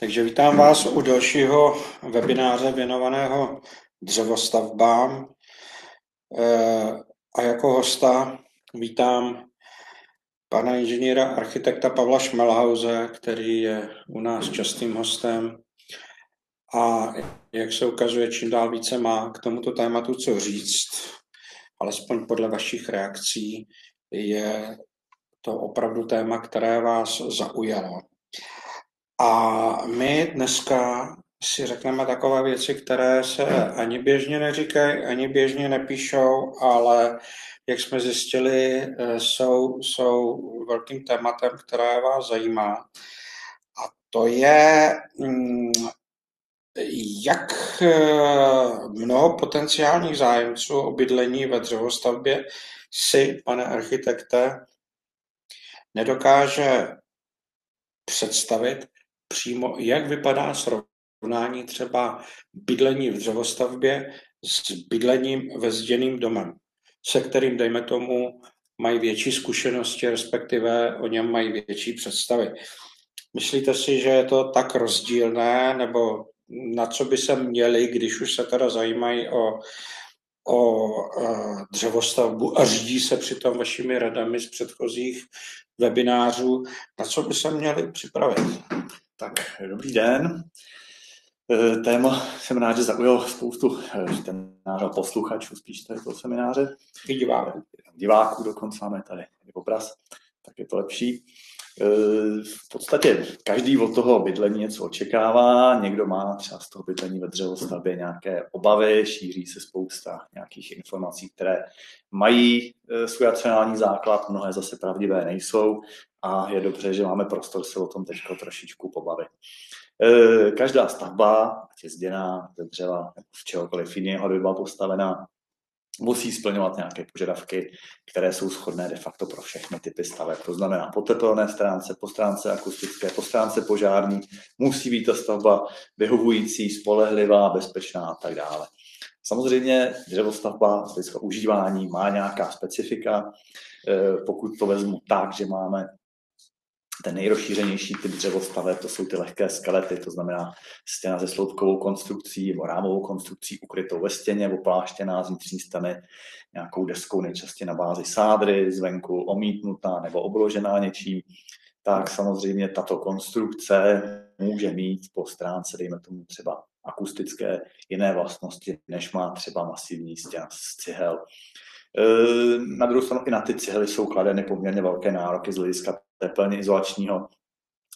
Takže vítám vás u dalšího webináře věnovaného dřevostavbám. Eh, a jako hosta vítám pana inženýra architekta Pavla Šmelhauze, který je u nás častým hostem a jak se ukazuje, čím dál více má k tomuto tématu co říct, alespoň podle vašich reakcí, je to opravdu téma, které vás zaujalo. A my dneska si řekneme takové věci, které se ani běžně neříkají, ani běžně nepíšou, ale jak jsme zjistili, eh, jsou, jsou velkým tématem, které vás zajímá. A to je, mm, jak eh, mnoho potenciálních zájemců o bydlení ve dřevostavbě si, pane architekte, nedokáže představit, přímo, jak vypadá srovnání třeba bydlení v dřevostavbě s bydlením ve zděným domem, se kterým, dejme tomu, mají větší zkušenosti, respektive o něm mají větší představy. Myslíte si, že je to tak rozdílné, nebo na co by se měli, když už se teda zajímají o, o dřevostavbu a řídí se přitom vašimi radami z předchozích webinářů, na co by se měli připravit? Tak, dobrý den. E, téma jsem rád, že zaujal spoustu čtenářů a posluchačů spíš toho semináře. I diváků. Diváků dokonce máme tady obraz, tak je to lepší. E, v podstatě každý od toho bydlení něco očekává, někdo má třeba z toho bydlení ve dřevostavbě nějaké obavy, šíří se spousta nějakých informací, které mají e, svůj racionální základ, mnohé zase pravdivé nejsou a je dobře, že máme prostor se o tom teď trošičku pobavit. E, každá stavba, ať je zděná, ze dřeva, z čehokoliv jiného, aby byla postavená, musí splňovat nějaké požadavky, které jsou shodné de facto pro všechny typy staveb. To znamená po teplné stránce, po stránce akustické, po stránce požární, musí být ta stavba vyhovující, spolehlivá, bezpečná a tak dále. Samozřejmě dřevostavba z hlediska užívání má nějaká specifika. E, pokud to vezmu tak, že máme ten nejrozšířenější typ dřevostaveb, to jsou ty lehké skelety, to znamená stěna se sloupkovou konstrukcí nebo rámovou konstrukcí ukrytou ve stěně, opláštěná z vnitřní strany nějakou deskou, nejčastěji na bázi sádry, zvenku omítnutá nebo obložená něčím, tak samozřejmě tato konstrukce může mít po stránce, dejme tomu třeba akustické jiné vlastnosti, než má třeba masivní stěna z cihel. E, na druhou stranu i na ty cihly jsou kladeny poměrně velké nároky z hlediska teplně izolačního,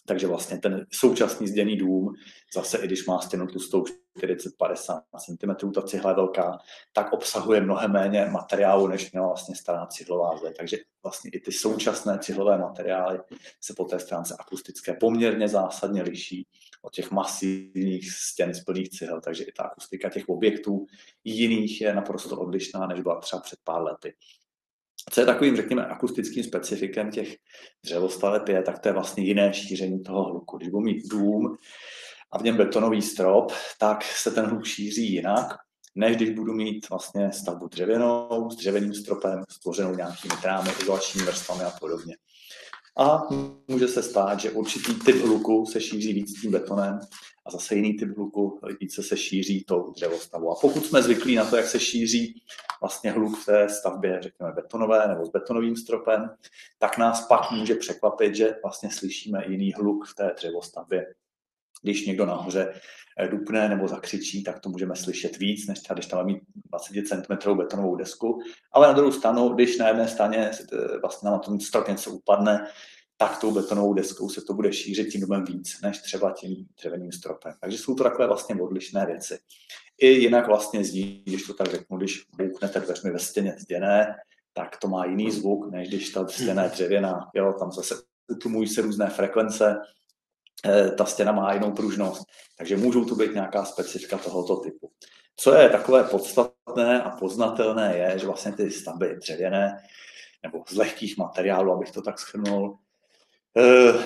takže vlastně ten současný zděný dům, zase i když má stěnu tlustou 40-50 cm, ta cihla je velká, tak obsahuje mnohem méně materiálu, než měla vlastně stará cihlová zde. Takže vlastně i ty současné cihlové materiály se po té stránce akustické poměrně zásadně liší od těch masivních stěn z plných cihel, takže i ta akustika těch objektů jiných je naprosto odlišná, než byla třeba před pár lety. Co je takovým, řekněme, akustickým specifikem těch dřevostaveb je, tak to je vlastně jiné šíření toho hluku. Když budu mít dům a v něm betonový strop, tak se ten hluk šíří jinak, než když budu mít vlastně stavbu dřevěnou, s dřevěným stropem, stvořenou nějakými trámy, izolačními vrstvami a podobně. A může se stát, že určitý typ hluku se šíří víc tím betonem a zase jiný typ hluku více se šíří tou dřevostavou. A pokud jsme zvyklí na to, jak se šíří vlastně hluk v té stavbě, řekněme betonové nebo s betonovým stropem, tak nás pak může překvapit, že vlastně slyšíme jiný hluk v té dřevostavbě. Když někdo nahoře dupne nebo zakřičí, tak to můžeme slyšet víc, než třeba, když tam mít 20 cm betonovou desku. Ale na druhou stranu, když na jedné straně eh, vlastně na tom strop něco upadne, tak tou betonovou deskou se to bude šířit tím domem víc, než třeba tím dřevěným stropem. Takže jsou to takové vlastně odlišné věci. I jinak vlastně zní, když to tak řeknu, když bouknete dveřmi ve stěně zděné, tak to má jiný zvuk, než když ta stěna je dřevěná. Jo, tam zase utlumují se různé frekvence, eh, ta stěna má jinou pružnost, takže můžou tu být nějaká specifika tohoto typu. Co je takové podstatné a poznatelné je, že vlastně ty stavby dřevěné nebo z lehkých materiálů, abych to tak schrnul,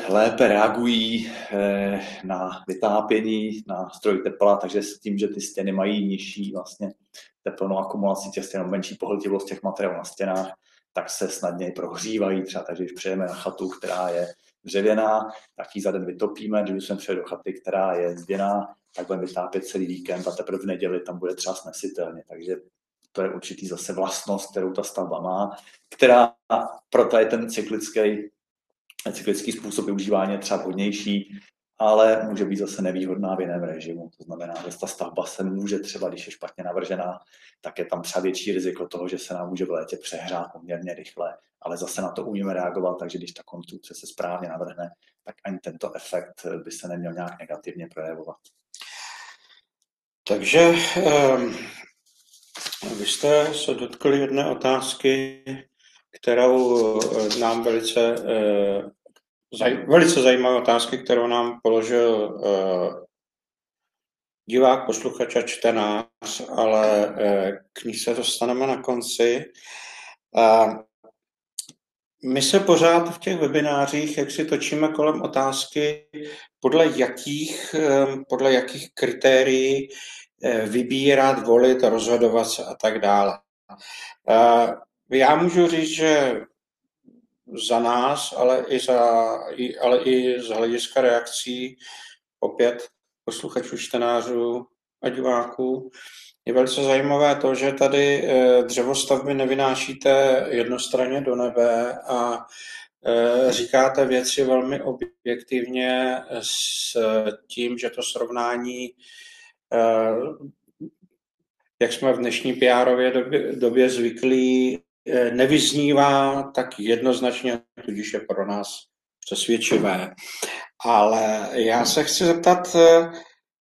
lépe reagují eh, na vytápění, na stroj tepla, takže s tím, že ty stěny mají nižší vlastně teplnou akumulaci těch stěn, menší pohltivost těch materiálů na stěnách, tak se snadněji prohřívají. Třeba takže když přejeme na chatu, která je dřevěná, tak ji za den vytopíme, když jsme přijeli do chaty, která je zděná, tak budeme vytápět celý víkend a teprve v neděli tam bude třeba snesitelně. Takže to je určitý zase vlastnost, kterou ta stavba má, která proto je ten cyklický, cyklický způsob využívání je třeba vhodnější, ale může být zase nevýhodná v jiném režimu. To znamená, že ta stavba se může třeba, když je špatně navržená, tak je tam třeba větší riziko toho, že se nám může v létě přehrát poměrně rychle, ale zase na to umíme reagovat, takže když ta konstrukce se správně navrhne, tak ani tento efekt by se neměl nějak negativně projevovat. Takže um, vy jste se dotkli jedné otázky, kterou eh, nám velice, uh, zaj, velice zajímavé otázky, kterou nám položil uh, divák, posluchač a čtenář, ale uh, k ní se dostaneme na konci. Uh, my se pořád v těch webinářích, jak si točíme kolem otázky, podle jakých, podle jakých kritérií Eh, vybírat, volit, rozhodovat se a tak dále. Eh, já můžu říct, že za nás, ale i, za, ale i z hlediska reakcí opět posluchačů, čtenářů a diváků, je velice zajímavé to, že tady eh, dřevostavby nevynášíte jednostranně do nebe a říkáte věci velmi objektivně s tím, že to srovnání Eh, jak jsme v dnešní pr době, době zvyklí, eh, nevyznívá tak jednoznačně, tudíž je pro nás přesvědčivé. Ale já se chci zeptat, eh,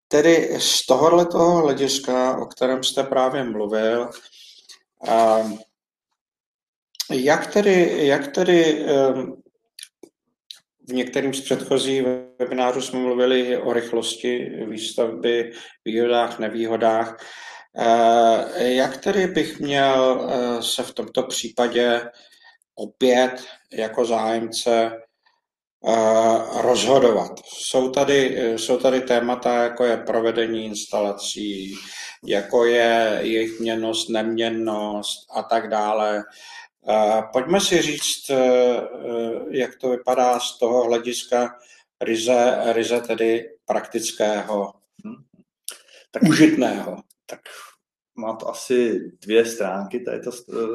tedy z tohohle toho hlediska, o kterém jste právě mluvil, jak tedy, jak tedy v některým z předchozích webinářů jsme mluvili o rychlosti výstavby, výhodách, nevýhodách. Eh, jak tedy bych měl eh, se v tomto případě opět jako zájemce eh, rozhodovat. Jsou tady, jsou tady témata, jako je provedení instalací, jako je jejich měnnost, neměnnost a tak dále. Pojďme si říct, jak to vypadá z toho hlediska ryze, ryze tedy praktického, hmm. tak užitného. Tak má to asi dvě stránky, je to,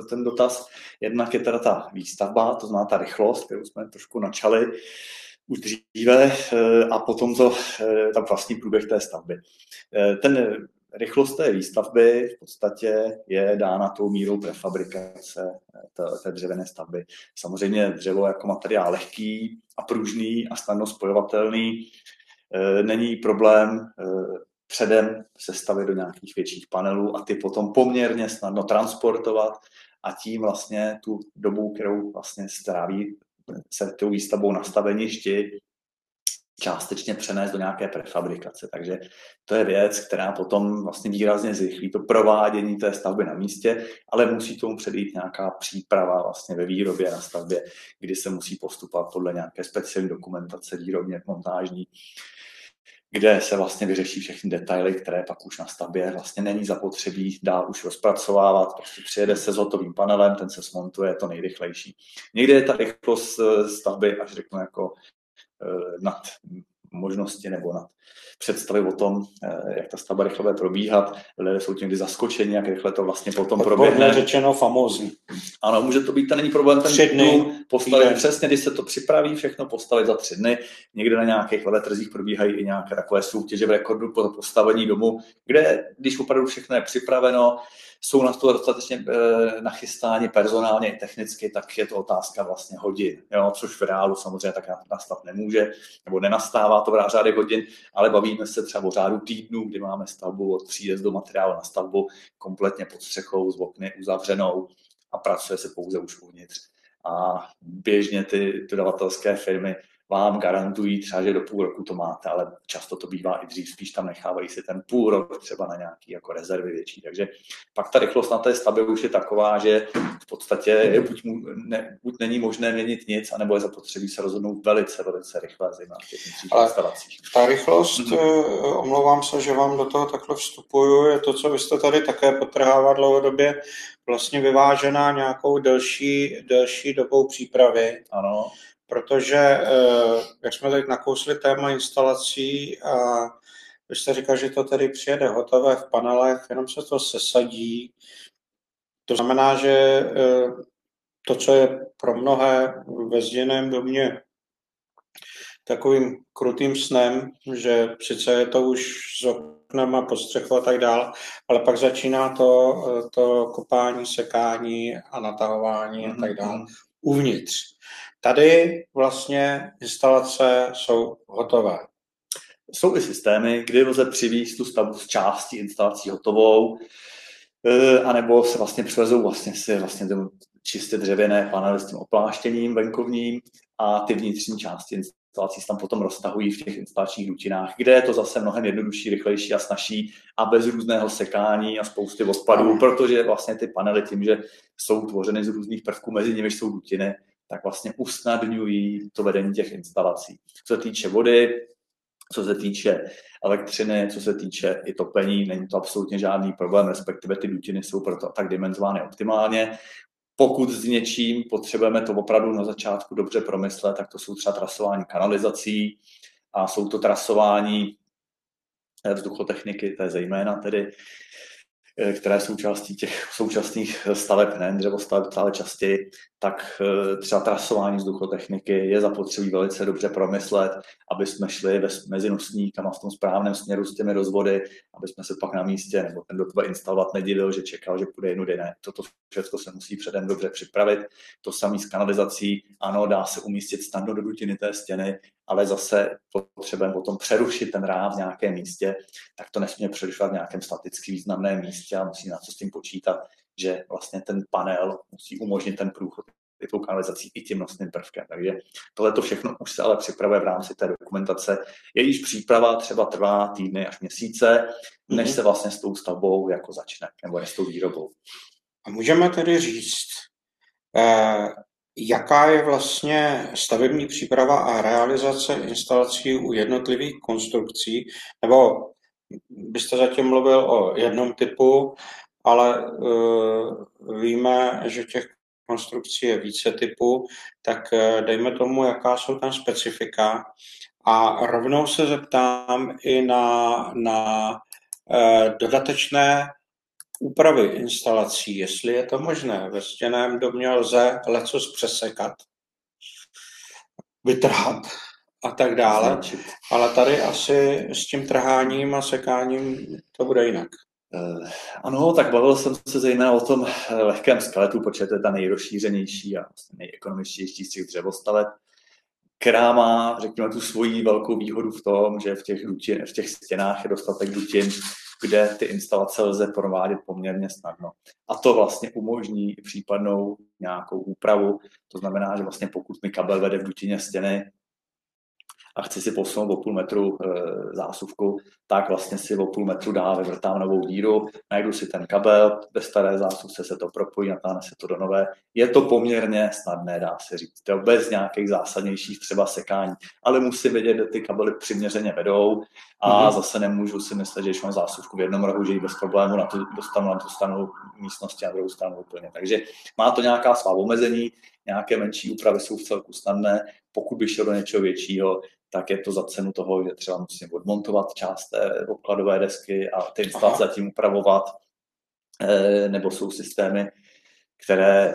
ten dotaz. Jednak je teda ta výstavba, to znamená ta rychlost, kterou jsme trošku načali už dříve, eh, a potom to, tam vlastní průběh té stavby. Ten rychlost té výstavby v podstatě je dána tou mírou prefabrikace té, dřevěné stavby. Samozřejmě dřevo jako materiál lehký a pružný a snadno spojovatelný. Není problém předem sestavit do nějakých větších panelů a ty potom poměrně snadno transportovat a tím vlastně tu dobu, kterou vlastně stráví se tou výstavbou na staveništi, částečně přenést do nějaké prefabrikace. Takže to je věc, která potom vlastně výrazně zrychlí to provádění té stavby na místě, ale musí tomu předejít nějaká příprava vlastně ve výrobě na stavbě, kdy se musí postupovat podle nějaké speciální dokumentace výrobně montážní, kde se vlastně vyřeší všechny detaily, které pak už na stavbě vlastně není zapotřebí dál už rozpracovávat. Prostě přijede se s hotovým panelem, ten se smontuje, je to nejrychlejší. Někde je ta rychlost eh, stavby, až řeknu jako Eh, nad možnosti nebo nad představy o tom, eh, jak ta stavba rychle bude probíhat. Lidé jsou někdy zaskočeni, jak rychle to vlastně potom Odborně proběhne. řečeno famózní. Ano, může to být, to není problém ten tři dny, postavit týden. přesně, když se to připraví, všechno postavit za tři dny. Někde na nějakých veletrzích probíhají i nějaké takové soutěže v rekordu po postavení domu, kde, když opravdu všechno je připraveno, jsou na to dostatečně e, nachystáni personálně i technicky, tak je to otázka vlastně hodin, jo, což v reálu samozřejmě tak nastat nemůže, nebo nenastává to v řádech hodin, ale bavíme se třeba o řádu týdnů, kdy máme stavbu od příjezdu materiálu na stavbu kompletně pod střechou, z okny uzavřenou a pracuje se pouze už uvnitř. A běžně ty dodavatelské firmy vám garantují třeba, že do půl roku to máte, ale často to bývá i dřív, spíš tam nechávají si ten půl rok třeba na nějaký jako rezervy větší. Takže pak ta rychlost na té stavbě už je taková, že v podstatě je buď, mu, ne, buď není možné měnit nic, anebo je zapotřebí se rozhodnout velice, velice rychle, zejména v těch instalacích. Ta rychlost, mm-hmm. omlouvám se, že vám do toho takhle vstupuju, je to, co vy jste tady také potrhává dlouhodobě, vlastně vyvážená nějakou delší, delší dobou přípravy. Ano protože, eh, jak jsme teď nakousli téma instalací a vy jste říkal, že to tedy přijede hotové v panelech, jenom se to sesadí. To znamená, že eh, to, co je pro mnohé ve zděném domě takovým krutým snem, že sice je to už s oknem a podstřechou a tak dál, ale pak začíná to, eh, to kopání, sekání a natahování mm-hmm. a tak dál mhm. uvnitř. Tady vlastně instalace jsou hotové. Jsou i systémy, kdy lze přivízt tu stavbu z části instalací hotovou, eh, anebo se vlastně přivezou vlastně si vlastně čistě dřevěné panely s tím opláštěním venkovním a ty vnitřní části instalací se tam potom roztahují v těch instalačních dutinách, kde je to zase mnohem jednodušší, rychlejší a snažší a bez různého sekání a spousty odpadů, protože vlastně ty panely tím, že jsou tvořeny z různých prvků, mezi nimi jsou dutiny, tak vlastně usnadňují to vedení těch instalací. Co se týče vody, co se týče elektřiny, co se týče i topení, není to absolutně žádný problém, respektive ty dutiny jsou proto tak dimenzovány optimálně. Pokud s něčím potřebujeme to opravdu na začátku dobře promyslet, tak to jsou třeba trasování kanalizací a jsou to trasování vzduchotechniky, to je zejména tedy Eh, které součástí těch současných staveb, ne dřevostaveb stále častěji, tak eh, třeba trasování vzduchotechniky je zapotřebí velice dobře promyslet, aby jsme šli mezi nosníkama v tom správném směru s těmi rozvody, aby jsme se pak na místě nebo ten, kdo to instalovat, nedělil, že čekal, že půjde jednu ne. Toto všechno se musí předem dobře připravit. To samé s kanalizací, ano, dá se umístit snadno do dutiny té stěny, ale zase potřebujeme potom přerušit ten ráv v nějakém místě, tak to nesmíme přerušovat v nějakém staticky významném místě a musí na co s tím počítat, že vlastně ten panel musí umožnit ten průchod i tou kanalizací, i tím nosným prvkem. Takže tohle to všechno už se ale připravuje v rámci té dokumentace. Jejíž příprava třeba trvá týdny až měsíce, než mm-hmm. se vlastně s tou stavbou jako začne, nebo s tou výrobou. A můžeme tedy říct, eh, jaká je vlastně stavební příprava a realizace instalací u jednotlivých konstrukcí, nebo byste zatím mluvil o jednom typu, ale uh, víme, že těch konstrukcí je více typů, tak uh, dejme tomu, jaká jsou tam specifika. A rovnou se zeptám i na, na uh, dodatečné úpravy instalací, jestli je to možné. Ve stěném domě lze lecos přesekat, vytrhat a tak dále. Ale tady asi s tím trháním a sekáním to bude jinak. Uh, ano, tak bavil jsem se zejména o tom lehkém skeletu, protože to je ta nejrozšířenější a vlastně nejekonomičtější z těch dřevostaveb, která má, řekněme, tu svoji velkou výhodu v tom, že v těch, dutin, v těch stěnách je dostatek dutin kde ty instalace lze provádět poměrně snadno. A to vlastně umožní případnou nějakou úpravu. To znamená, že vlastně pokud mi kabel vede v dutině stěny, a chci si posunout o půl metru e, zásuvku, tak vlastně si o půl metru dál vyvrtám novou díru, najdu si ten kabel, ve staré zásuvce se to propojí, natáhne se to do nové. Je to poměrně snadné, dá se říct, to bez nějakých zásadnějších třeba sekání, ale musím vědět, že ty kabely přiměřeně vedou a mm-hmm. zase nemůžu si myslet, že když mám zásuvku v jednom rohu, že ji bez problému na to dostanu na tu stranu místnosti a druhou stranu úplně. Takže má to nějaká svá omezení, nějaké menší úpravy jsou v celku snadné, pokud by šel do něčeho většího, tak je to za cenu toho, že třeba musím odmontovat část té obkladové desky a ty instalace zatím upravovat, eh, nebo jsou systémy, které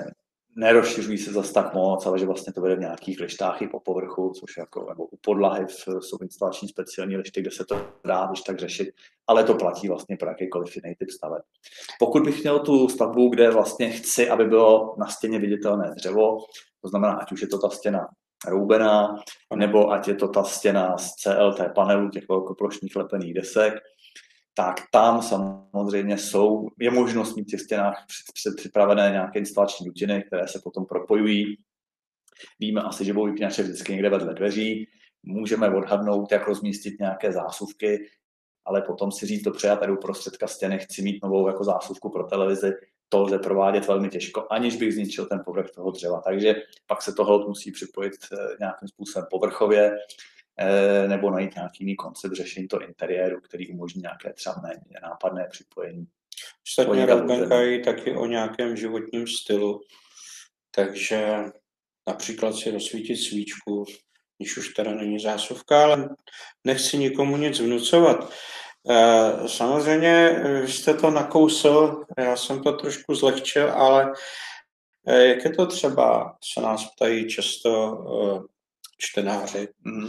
nerozšiřují se zase tak moc, ale že vlastně to vede v nějakých lištách i po povrchu, což jako, nebo u podlahy jsou instalační speciální lišty, kde se to dá když tak řešit, ale to platí vlastně pro jakýkoliv jiný typ staveb. Pokud bych měl tu stavbu, kde vlastně chci, aby bylo na stěně viditelné dřevo, to znamená, ať už je to ta stěna roubená, nebo ať je to ta stěna z CLT panelu, těch velkoplošních lepených desek, tak tam samozřejmě jsou, je možnost mít v těch stěnách připravené nějaké instalační dutiny, které se potom propojují. Víme asi, že budou vypínače vždycky někde vedle dveří, můžeme odhadnout, jak rozmístit nějaké zásuvky, ale potom si říct, dobře, já tady uprostředka stěny chci mít novou jako zásuvku pro televizi, to lze provádět velmi těžko, aniž bych zničil ten povrch toho dřeva. Takže pak se toho musí připojit eh, nějakým způsobem povrchově, eh, nebo najít nějaký jiný koncept řešení toho interiéru, který umožní nějaké třeba nápadné připojení. Ostatně Radbenka je taky o nějakém životním stylu, takže například si rozsvítit svíčku, když už teda není zásuvka, ale nechci nikomu nic vnucovat. Eh, samozřejmě jste to nakousl, já jsem to trošku zlehčil, ale eh, jak je to třeba, se nás ptají často eh, čtenáři, mm.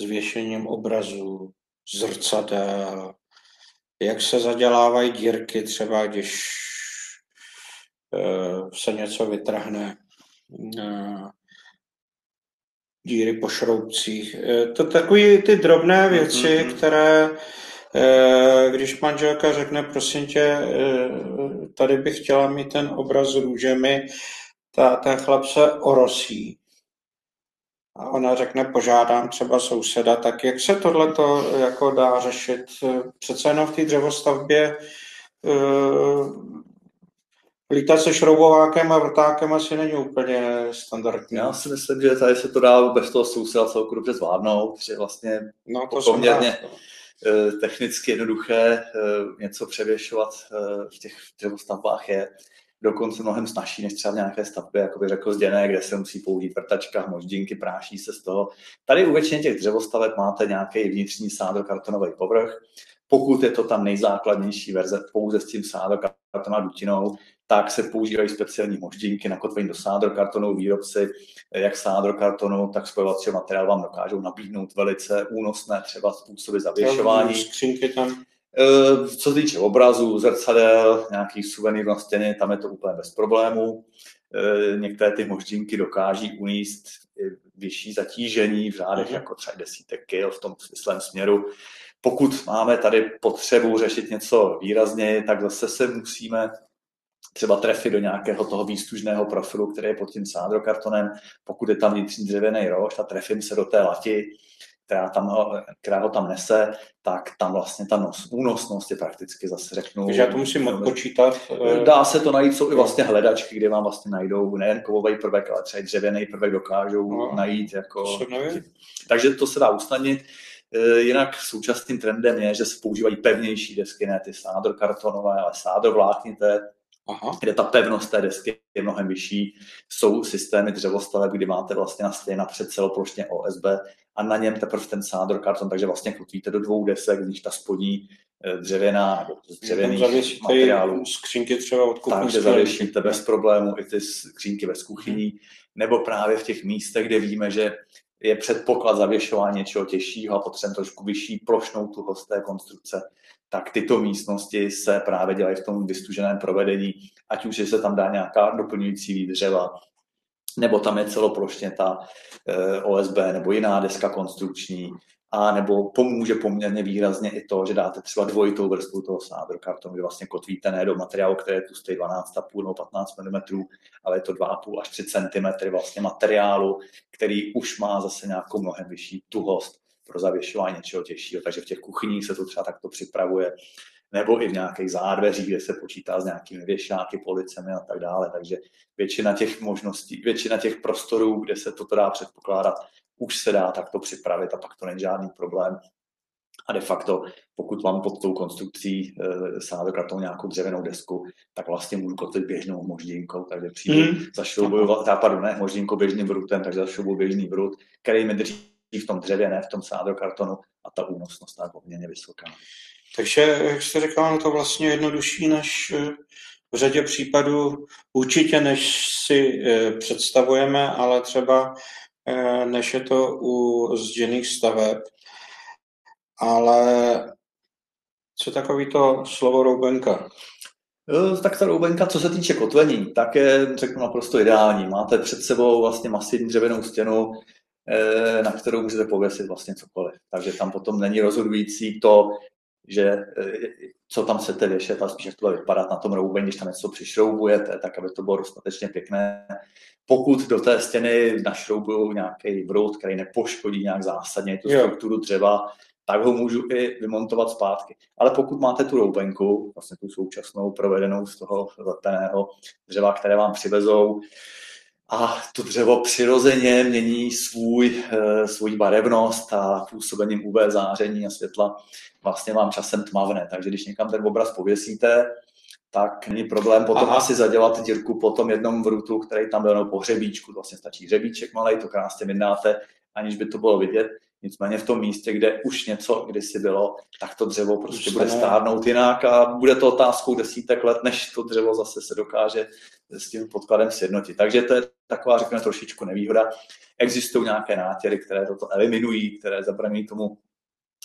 s věšením obrazů, zrcadel, jak se zadělávají dírky třeba, když se něco vytrhne, díry po šroubcích. Eh, to takový ty drobné věci, mm-hmm. které eh, když manželka řekne, prosím tě, eh, tady bych chtěla mít ten obraz s růžemi, ta, ten chlap se orosí. A ona řekne, požádám třeba souseda, tak jak se tohle jako dá řešit? Přece jenom v té dřevostavbě Lítat se šroubovákem a vrtákem asi není úplně standardní. Já si myslím, že tady se to dá bez toho sousila celku dobře zvládnout, že vlastně no, to poměrně no. eh, technicky jednoduché eh, něco převěšovat eh, v těch dřevostavbách je dokonce mnohem snažší než třeba v nějaké stavbě, jako by řekl zděné, kde se musí použít vrtačka, moždinky, práší se z toho. Tady u většině těch dřevostavek máte nějaký vnitřní sádrokartonový povrch, pokud je to tam nejzákladnější verze pouze s tím sádrokartonem a dutinou, tak se používají speciální moždinky na kotvení do sádrokartonu. Výrobci jak sádrokartonu, tak spojovacího materiálu vám dokážou nabídnout velice únosné třeba způsoby zavěšování. Skřínky tam. E, co se týče obrazu, zrcadel, nějaký suvenýr na stěně, tam je to úplně bez problémů. E, některé ty moždinky dokáží uníst vyšší zatížení v řádech uh-huh. jako třeba desítek kil v tom svém směru. Pokud máme tady potřebu řešit něco výrazně, tak zase se musíme třeba trefy do nějakého toho výstužného profilu, který je pod tím sádrokartonem. Pokud je tam vnitřní dřevěný rož a trefím se do té lati, která, tam, která ho tam nese, tak tam vlastně ta nos, únosnost je prakticky zase řeknu. Takže já to musím odpočítat. Eh, dá se to najít, jsou i vlastně hledačky, kde vám vlastně najdou nejen kovový prvek, ale třeba i dřevěný prvek dokážou no, najít. Jako, takže to se dá usnadnit. Eh, jinak současným trendem je, že se používají pevnější desky, ne ty sádrokartonové, ale sádrovláknité, Aha. kde ta pevnost té desky je mnohem vyšší. Jsou systémy dřevostaveb, kdy máte vlastně na stejně napřed celoplošně OSB a na něm teprve ten sádor karton, takže vlastně kotvíte do dvou desek, když ta spodní eh, dřevěná nebo z dřevěných materiálů. Skřínky třeba od kuchyně. Takže zavěšíte bez problému i ty skřínky bez kuchyní, nebo právě v těch místech, kde víme, že je předpoklad zavěšování něčeho těžšího a potřebujeme trošku vyšší plošnou tuhost té konstrukce, tak tyto místnosti se právě dělají v tom vystuženém provedení, ať už se tam dá nějaká doplňující výdřeva, nebo tam je celoplošně ta eh, OSB nebo jiná deska konstrukční, a nebo pomůže poměrně výrazně i to, že dáte třeba dvojitou vrstvu toho sádrokartonu, kde vlastně kotvíte ne do materiálu, které je tlustý 12,5 nebo 15 mm, ale je to 2,5 až 3 cm vlastně materiálu, který už má zase nějakou mnohem vyšší tuhost pro zavěšování něčeho těžšího. Takže v těch kuchyních se to třeba takto připravuje, nebo i v nějakých zádveřích, kde se počítá s nějakými věšáky, policemi a tak dále. Takže většina těch možností, většina těch prostorů, kde se toto dá předpokládat, už se dá takto připravit a pak to není žádný problém. A de facto, pokud mám pod tou konstrukcí e, eh, sádokratou nějakou dřevěnou desku, tak vlastně můžu kotit běžnou moždínkou, takže přijdu, mm. zašroubuju, pardon, ne moždínkou běžným vrutem, takže zašroubuju běžný vrut, který mi drží v tom dřevě, ne v tom sádrokartonu a ta únosnost je poměrně vysoká. Takže, jak jste říkal, to vlastně jednodušší než eh, v řadě případů, určitě než si eh, představujeme, ale třeba Eh, než je to u zděných staveb. Ale co takový to slovo roubenka? Tak ta roubenka, co se týče kotvení, tak je, řeknu, naprosto ideální. Máte před sebou vlastně masivní dřevěnou stěnu, na kterou můžete pověsit vlastně cokoliv. Takže tam potom není rozhodující to, že eh, co tam chcete věšet a spíš jak to bude vypadat na tom roubení, když tam něco přišroubujete, tak aby to bylo dostatečně pěkné. Pokud do té stěny našroubují nějaký vrut, který nepoškodí nějak zásadně tu strukturu dřeva, tak ho můžu i vymontovat zpátky. Ale pokud máte tu roubenku, vlastně tu současnou provedenou z toho zlepeného dřeva, které vám přivezou, a to dřevo přirozeně mění svůj, eh, svůj barevnost a působením UV záření a světla vlastně vám časem tmavne. Takže když někam ten obraz pověsíte, tak není problém potom Aha. asi zadělat dírku po tom jednom vrutu, který tam byl, no po hřebíčku, vlastně stačí hřebíček malý, to krásně vydáte, aniž by to bylo vidět. Nicméně v tom místě, kde už něco kdysi bylo, tak to dřevo prostě už bude stárnout jinak a bude to otázkou desítek let, než to dřevo zase se dokáže s tím podkladem sjednotit. Takže to je taková, řekněme, trošičku nevýhoda. Existují nějaké nátěry, které toto eliminují, které zabraňují tomu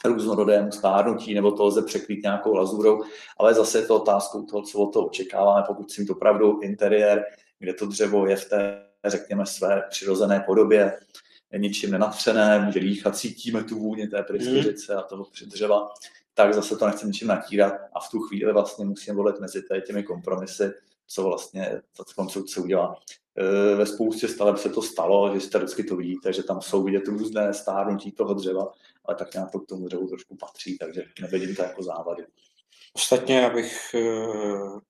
různorodému stárnutí, nebo to lze překrýt nějakou lazurou, ale zase je to otázkou toho, co od toho očekáváme, pokud si mít opravdu interiér, kde to dřevo je v té, řekněme, své přirozené podobě, ničím nenatřené, může dýchat, cítíme tu vůni té pryskyřice a toho dřeva, tak zase to nechceme ničím natírat a v tu chvíli vlastně musíme volit mezi těmi kompromisy, co vlastně ta konstrukce udělá. E, ve spoustě staveb se to stalo, že historicky to vidíte, že tam jsou vidět různé stárnutí toho dřeva, ale tak nějak to k tomu dřevu trošku patří, takže nevidím to jako závady. Ostatně, abych e,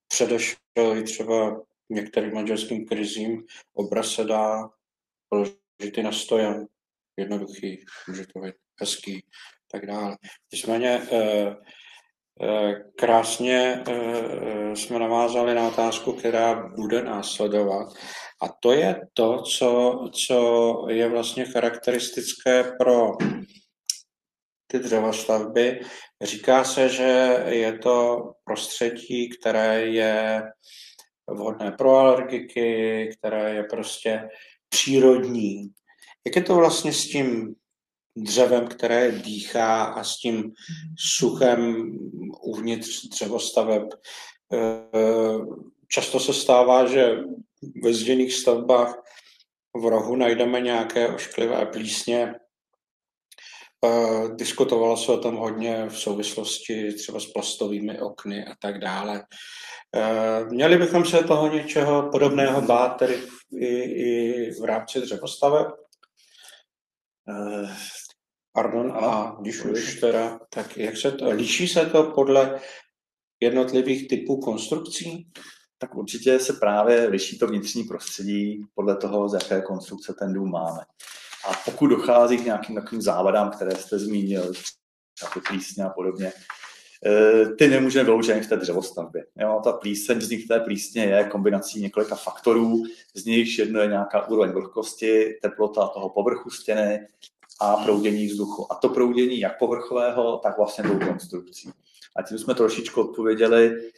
předešel i třeba některým manželským krizím, obraz se dá i na stojan, jednoduchý, může to být hezký, tak dále. Nicméně e, krásně jsme navázali na otázku, která bude následovat. A to je to, co, co je vlastně charakteristické pro ty dřevostavby. Říká se, že je to prostředí, které je vhodné pro alergiky, které je prostě přírodní. Jak je to vlastně s tím dřevem, které dýchá a s tím suchem uvnitř dřevostaveb? Eh, často se stává, že ve zděných stavbách v rohu najdeme nějaké ošklivé plísně. Diskutovalo se o tom hodně v souvislosti třeba s plastovými okny a tak dále. Měli bychom se toho něčeho podobného bát tedy i, i v rámci dřevostaveb? Pardon, a když už teda, tak jak se to, líší se to podle jednotlivých typů konstrukcí? tak určitě se právě liší to vnitřní prostředí podle toho, z jaké konstrukce ten dům máme. A pokud dochází k nějakým takovým závadám, které jste zmínil, ty plísně a podobně, eh, ty nemůžeme vyloučit v té dřevostavbě. Jo, ta plíseň, vznik té plísně je kombinací několika faktorů, z nichž jedno je nějaká úroveň vlhkosti, teplota toho povrchu stěny a proudění vzduchu. A to proudění jak povrchového, tak vlastně tou konstrukcí. A tím jsme trošičku odpověděli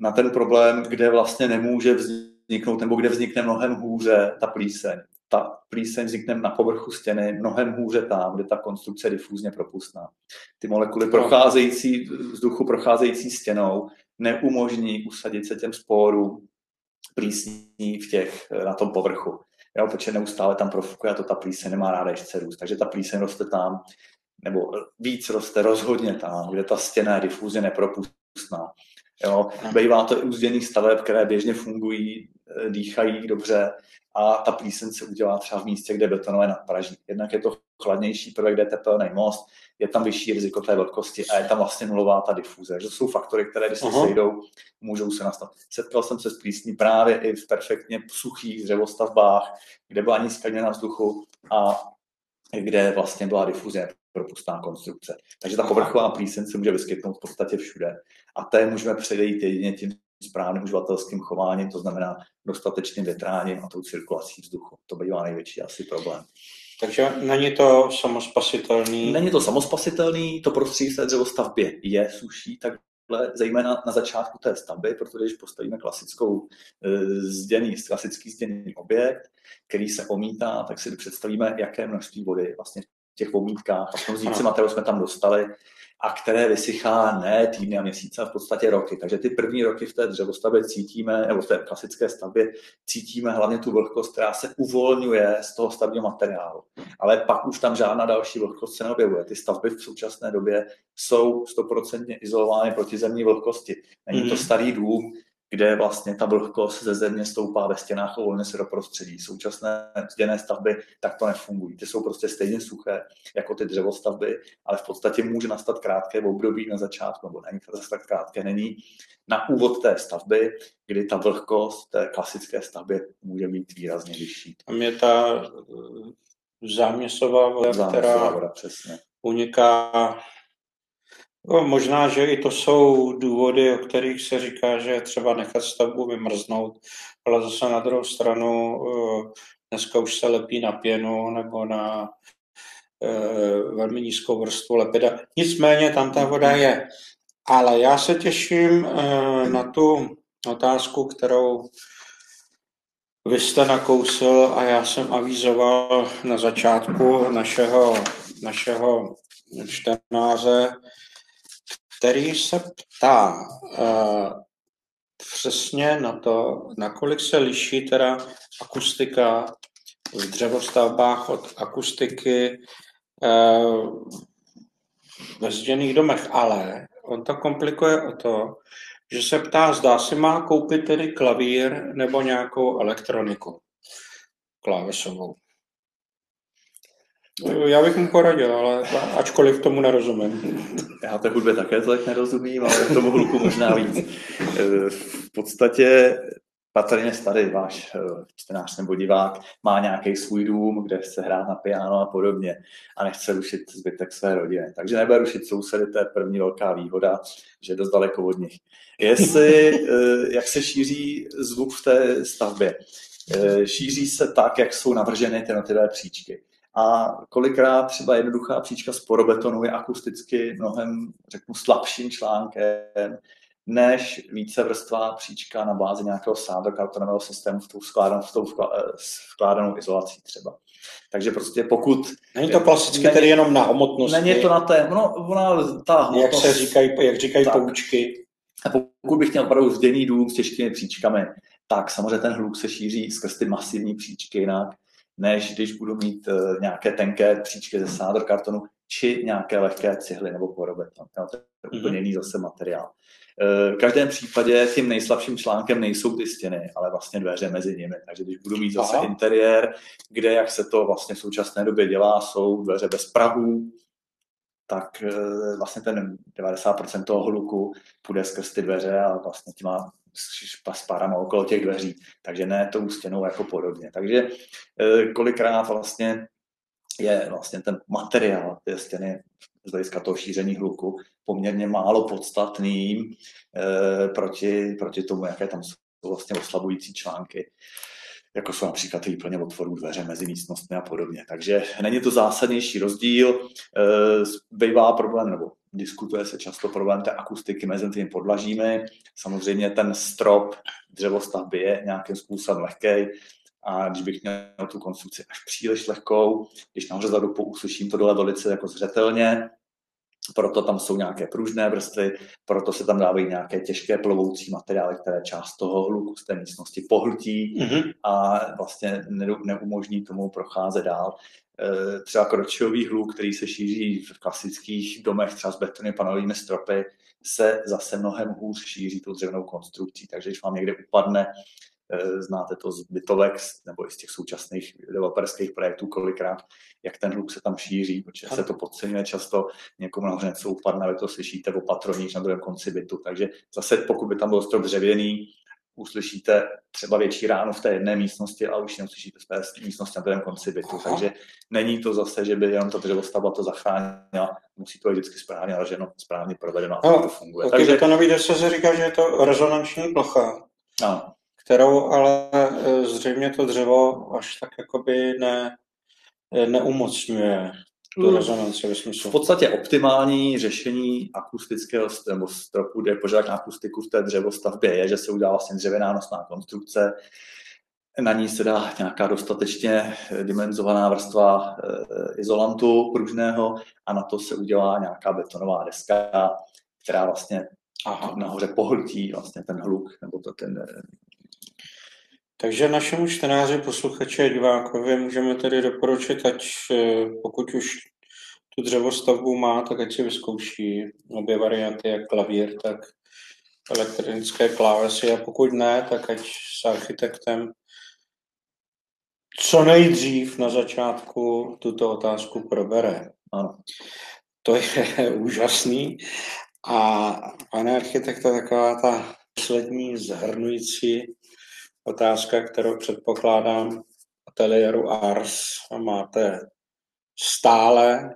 na ten problém, kde vlastně nemůže vzniknout, nebo kde vznikne mnohem hůře ta plíseň. Ta plíseň vznikne na povrchu stěny mnohem hůře tam, kde ta konstrukce je difúzně propustná. Ty molekuly procházející, vzduchu procházející stěnou neumožní usadit se těm sporům plísní v těch, na tom povrchu. Jo, protože neustále tam profukuje a to ta plíseň nemá ráda ještě růst. Takže ta plíseň roste tam, nebo víc roste rozhodně tam, kde ta stěna je difúzně nepropustná. Jo. Bývá to i u zděných staveb, které běžně fungují, dýchají dobře a ta plíseň se udělá třeba v místě, kde betonové nadpraží. Jednak je to chladnější prvek, kde je tepelný most, je tam vyšší riziko té vlhkosti a je tam vlastně nulová ta difuze. To jsou faktory, které když se uh-huh. sejdou, můžou se nastat. Setkal jsem se s plísní právě i v perfektně suchých dřevostavbách, kde byla nízká na vzduchu a kde vlastně byla difuze propustná konstrukce. Takže ta povrchová plíseň se může vyskytnout v podstatě všude. A té můžeme předejít jedině tím správným uživatelským chováním, to znamená dostatečným větráním a tou cirkulací vzduchu. To bývá největší asi problém. Takže není to samospasitelný? Není to samospasitelný, to prostředí se dřevostavbě je suší, tak zejména na začátku té stavby, protože když postavíme klasickou e, zděný, klasický zděný objekt, který se omítá, tak si představíme, jaké množství vody vlastně těch vomítkách a zítce materiálu jsme tam dostali a které vysychá ne týdny a měsíce, ale v podstatě roky. Takže ty první roky v té dřevostavbě cítíme, nebo v té klasické stavbě cítíme hlavně tu vlhkost, která se uvolňuje z toho stavního materiálu. Ale pak už tam žádná další vlhkost se neobjevuje. Ty stavby v současné době jsou stoprocentně izolovány proti zemní vlhkosti. Není to mhm. starý dům, kde vlastně ta vlhkost ze země stoupá ve stěnách a volně se do prostředí. Současné zděné stavby tak to nefungují. Ty jsou prostě stejně suché jako ty dřevostavby, ale v podstatě může nastat krátké období na začátku, nebo není to zase tak krátké, není na úvod té stavby, kdy ta vlhkost té klasické stavby může být výrazně vyšší. Tam je ta záměsová voda, která voda, přesně. uniká No, možná, že i to jsou důvody, o kterých se říká, že je třeba nechat stavbu vymrznout, ale zase na druhou stranu eh, dneska už se lepí na pěnu nebo na eh, velmi nízkou vrstvu lepida. Nicméně tam ta voda je. Ale já se těším eh, na tu otázku, kterou vy jste nakousil a já jsem avizoval na začátku našeho, našeho čtenáře, který se ptá uh, přesně na to, nakolik se liší teda akustika v dřevostavbách od akustiky uh, ve zděných domech, ale on to komplikuje o to, že se ptá, zdá si má koupit tedy klavír nebo nějakou elektroniku klávesovou. Já bych mu poradil, ale ačkoliv tomu nerozumím. Já té hudbě také tolik nerozumím, ale tomu hluku možná víc. Eh, v podstatě patrně starý váš eh, čtenář nebo divák má nějaký svůj dům, kde chce hrát na piano a podobně a nechce rušit zbytek své rodiny. Takže nebude rušit sousedy, to je první velká výhoda, že je dost daleko od nich. Jestli, eh, jak se šíří zvuk v té stavbě? Šíří se tak, jak jsou navrženy ty příčky. A kolikrát třeba jednoduchá příčka z porobetonu je akusticky mnohem, řeknu, slabším článkem, než více vrstvá příčka na bázi nějakého sádokartonového systému v tou, skládanou, v tou vkládanou izolací třeba. Takže prostě pokud... Není to klasicky není, tedy jenom na hmotnosti. Není to na té, no, ona, ta hmotnost... Jak se říkají, jak říkají tak. poučky. A pokud bych měl opravdu zděný dům s těžkými příčkami, tak samozřejmě ten hluk se šíří skrz ty masivní příčky jinak než když budu mít uh, nějaké tenké příčky ze sádr kartonu, či nějaké lehké cihly nebo porobeton. No, to je mm-hmm. úplně jiný zase materiál. Uh, v každém případě tím nejslabším článkem nejsou ty stěny, ale vlastně dveře mezi nimi. Takže když budu mít zase Aha. interiér, kde, jak se to vlastně v současné době dělá, jsou dveře bez prahů, tak uh, vlastně ten 90% toho hluku půjde skrz ty dveře a vlastně těma s párama okolo těch dveří, takže ne tou stěnou jako podobně. Takže eh, kolikrát vlastně je vlastně ten materiál té stěny z hlediska toho šíření hluku poměrně málo podstatným e, proti, proti tomu, jaké tam jsou vlastně oslabující články jako jsou například ty plně otvorů dveře mezi místnostmi a podobně. Takže není to zásadnější rozdíl. E, bývá problém, nebo diskutuje se často problém té akustiky mezi těmi podlažími. Samozřejmě ten strop dřevostavby je nějakým způsobem lehký, a když bych měl tu konstrukci až příliš lehkou, když nahoře zadu uslyším to dole velice jako zřetelně, proto tam jsou nějaké pružné vrstvy, proto se tam dávají nějaké těžké plovoucí materiály, které část toho hluku z té místnosti pohltí mm-hmm. a vlastně neumožní tomu procházet dál. E, třeba kročiový hluk, který se šíří v klasických domech třeba s betonně panelovými stropy, se zase mnohem hůř šíří tou dřevnou konstrukcí. Takže když vám někde upadne Eh, znáte to z bytovek nebo i z těch současných developerských projektů kolikrát, jak ten hluk se tam šíří, protože se to podceňuje často, někomu nahoře něco upadne, vy to slyšíte o patroníž na druhém konci bytu. Takže zase pokud by tam byl strop dřevěný, uslyšíte třeba větší ráno v té jedné místnosti, ale už neuslyšíte v té místnosti na druhém konci bytu. Takže není to zase, že by jenom ta dřevostavba to zachránila, musí to být vždycky správně raženo, správně provedeno a no, to funguje. Takže betonový desce se říká, že je to rezonanční plocha. Ano kterou ale e, zřejmě to dřevo až tak jakoby ne, e, neumocňuje tu mm. rezonanci ve smyslu. V podstatě optimální řešení akustického nebo stropu, kde je požadavek na akustiku v té dřevostavbě, je, že se udělá vlastně dřevěná nosná konstrukce, na ní se dá nějaká dostatečně dimenzovaná vrstva izolantu pružného a na to se udělá nějaká betonová deska, která vlastně Aha. nahoře pohltí vlastně ten hluk nebo to ten takže našemu čtenáři, posluchači a divákovi můžeme tedy doporučit, ať pokud už tu dřevostavbu má, tak ať si vyzkouší obě varianty, jak klavír, tak elektronické klávesy a pokud ne, tak ať s architektem co nejdřív na začátku tuto otázku probere. Ano. To je úžasný. A pane architekta, taková ta poslední zhrnující otázka, kterou předpokládám ateliéru Ars a máte stále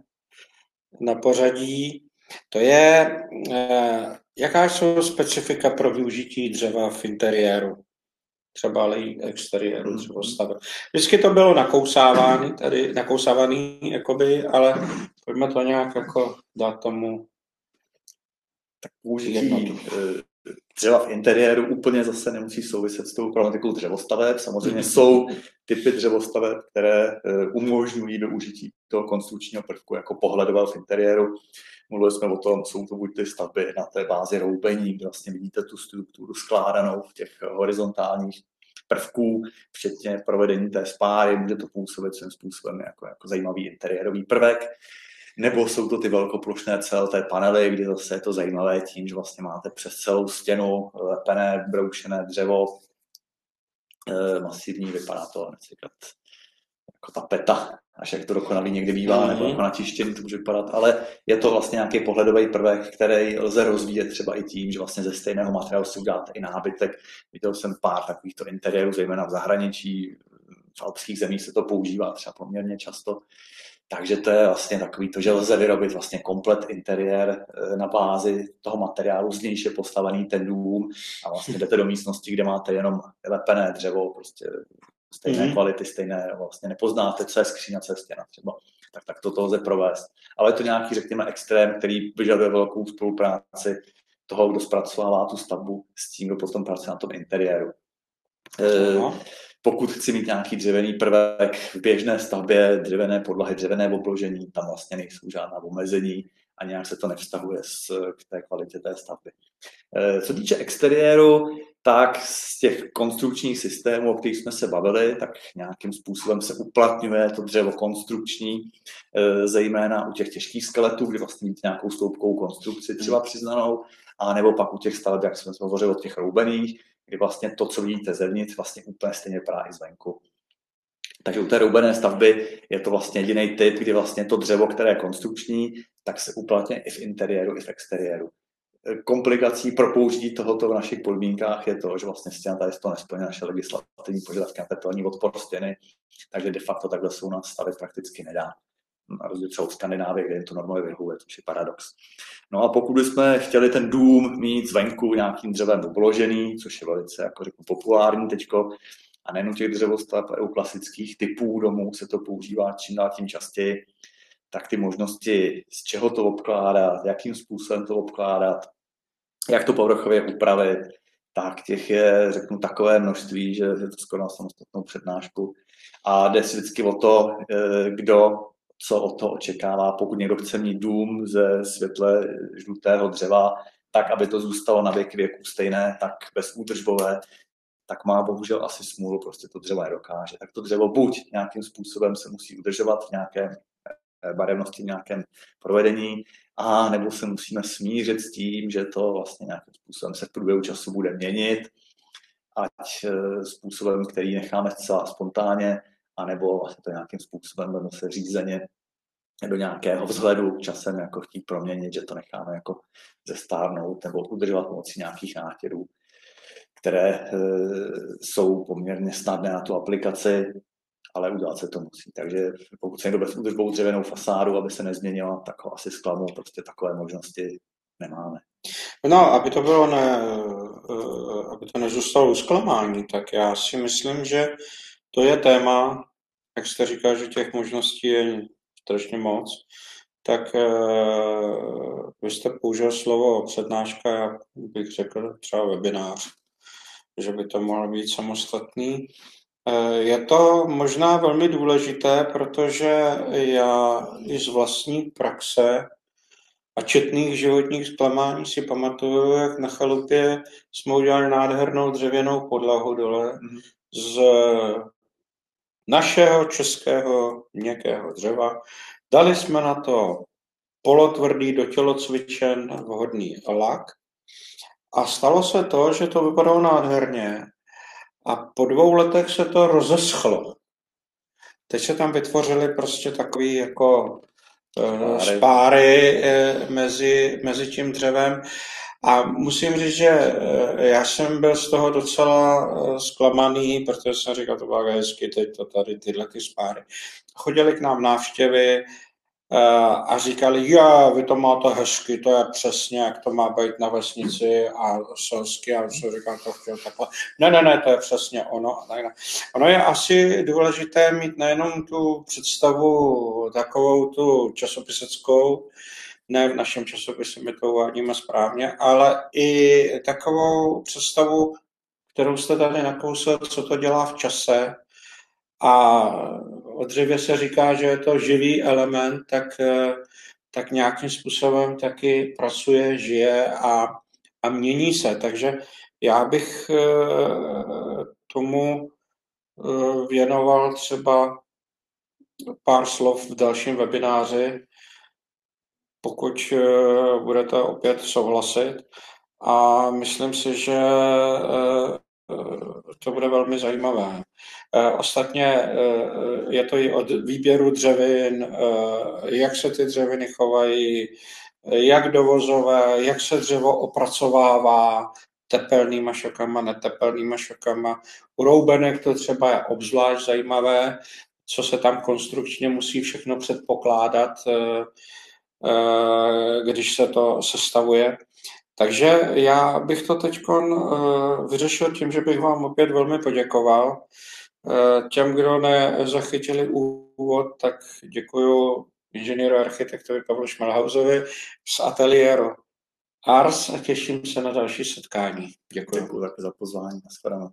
na pořadí. To je, eh, jaká jsou specifika pro využití dřeva v interiéru, třeba ale i exteriéru dřevostavy. Vždycky to bylo nakousávání, tady nakousávaný, jakoby, ale pojďme to nějak jako dát tomu tak použití dřeva v interiéru úplně zase nemusí souviset s tou problematikou dřevostaveb. Samozřejmě jsou typy dřevostaveb, které eh, umožňují využití toho konstrukčního prvku jako pohledového v interiéru. Mluvili jsme o tom, jsou to buď ty stavby na té bázi roubení, kde vlastně vidíte tu strukturu skládanou v těch horizontálních prvků, včetně provedení té spáry, může to působit svým způsobem jako, jako zajímavý interiérový prvek nebo jsou to ty velkoplošné CLT panely, kdy zase je to zajímavé tím, že vlastně máte přes celou stěnu lepené, broušené dřevo, e, masivní, vypadá to například jako ta peta, až jak to dokonalý někdy bývá, mm-hmm. nebo jako na tištění to může vypadat, ale je to vlastně nějaký pohledový prvek, který lze rozvíjet třeba i tím, že vlastně ze stejného materiálu si uděláte i nábytek. Viděl jsem pár takovýchto interiérů, zejména v zahraničí, v alpských zemích se to používá třeba poměrně často. Takže to je vlastně takový to, že lze vyrobit vlastně komplet interiér eh, na bázi toho materiálu, z nějž je postavený ten dům a vlastně jdete do místnosti, kde máte jenom lepené dřevo, prostě stejné mm-hmm. kvality, stejné, vlastně nepoznáte, co je skříň co je stěna třeba. Tak, tak to, to lze provést. Ale je to nějaký, řekněme, extrém, který vyžaduje velkou spolupráci toho, kdo zpracovává tu stavbu s tím, kdo potom pracuje na tom interiéru. E, pokud chci mít nějaký dřevěný prvek v běžné stavbě, dřevěné podlahy, dřevěné obložení, tam vlastně nejsou žádná omezení a nějak se to nevztahuje k té kvalitě té stavby. Eh, co týče exteriéru, tak z těch konstrukčních systémů, o kterých jsme se bavili, tak nějakým způsobem se uplatňuje to dřevo konstrukční, eh, zejména u těch těžkých skeletů, kdy vlastně mít nějakou sloupkou konstrukci třeba přiznanou, a nebo pak u těch staveb, jak jsme hovořili o těch roubených, kdy vlastně to, co vidíte zevnitř, vlastně úplně stejně vypadá i zvenku. Takže u té roubené stavby je to vlastně jediný typ, kdy vlastně to dřevo, které je konstrukční, tak se uplatně i v interiéru, i v exteriéru. Komplikací pro použití tohoto v našich podmínkách je to, že vlastně stěna tady to nesplňuje naše legislativní požadavky na teplní odpor stěny, takže de facto takhle se u nás stavit prakticky nedá na rozdíl třeba v Skandinávii, kde jim to normálně vyhovuje, což je paradox. No a pokud bychom chtěli ten dům mít zvenku nějakým dřevem obložený, což je velice, jako řeknu, populární teďko, a nejen u těch dřevostav, ale u klasických typů domů se to používá čím dál tím častěji, tak ty možnosti, z čeho to obkládat, jakým způsobem to obkládat, jak to povrchově upravit, tak těch je, řeknu, takové množství, že je to skoro na samostatnou přednášku. A jde si vždycky o to, eh, kdo co od toho očekává, pokud někdo chce mít dům ze světle žlutého dřeva, tak, aby to zůstalo na věky věku stejné, tak bezúdržbové, tak má bohužel asi smůlu, prostě to dřevo nedokáže. Tak to dřevo buď nějakým způsobem se musí udržovat v nějaké eh, barevnosti, v nějakém provedení, a nebo se musíme smířit s tím, že to vlastně nějakým způsobem se v průběhu času bude měnit, ať eh, způsobem, který necháme zcela spontánně, anebo vlastně to nějakým způsobem se řízeně do nějakého vzhledu časem jako chtít proměnit, že to necháme jako zestárnout nebo udržovat pomocí nějakých nátěrů, které e, jsou poměrně snadné na tu aplikaci, ale udělat se to musí. Takže pokud se někdo bez udržbou dřevěnou fasádu, aby se nezměnila, tak ho asi zklamu, prostě takové možnosti nemáme. No, aby to bylo ne, eh, aby to nezůstalo zklamání, tak já si myslím, že to je téma, jak jste říkal, že těch možností je strašně moc, tak uh, vy jste použil slovo přednáška, já bych řekl třeba webinář, že by to mohlo být samostatný Eh, je to možná velmi důležité, protože já i z vlastní praxe a četných životních zklamání si pamatuju, jak na chalupě jsme udělali nádhernou dřevěnou podlahu dole mm-hmm. z našeho českého měkkého dřeva. Dali jsme na to polotvrdý do tělocvičen vhodný lak a stalo se to, že to vypadalo nádherně a po dvou letech se to rozeschlo. Teď se tam vytvořily prostě takový jako uh, spáry uh, mezi, mezi tím dřevem a musím říct, že uh, já jsem byl z toho docela uh, zklamaný, protože jsem říkal, to bylo hezky, teď to tady tyhle ty spáry. Chodili k nám návštěvy, a říkali, jo, vy to máte hezky, to je přesně, jak to má být na vesnici a selsky. A jsem říkal, to chtěl takhle. Ne, ne, ne, to je přesně ono. Ono je asi důležité mít nejenom tu představu takovou tu časopiseckou, ne v našem časopise, my to uvádíme správně, ale i takovou představu, kterou jste tady nakousl, co to dělá v čase, a o dřevě se říká, že je to živý element, tak, tak nějakým způsobem taky pracuje, žije a, a mění se. Takže já bych eh, tomu eh, věnoval třeba pár slov v dalším webináři, pokud budete opět souhlasit. A myslím si, že to bude velmi zajímavé. Eh, ostatně eh, je to i od výběru dřevin, eh, jak se ty dřeviny chovají, jak dovozové, jak se dřevo opracovává tepelnýma šokama, netepelnýma šokama. U roubenek to třeba je obzvlášť zajímavé, co se tam konstrukčně musí všechno předpokládat, když se to sestavuje. Takže já bych to teď vyřešil tím, že bych vám opět velmi poděkoval. Eh, těm, kdo nezachytili úvod, tak děkuji inženýru architektovi Pavlu Šmelhausovi z ateliéru Ars a těším se na další setkání. Děkuji. Děkuji za pozvání. Naschledanou.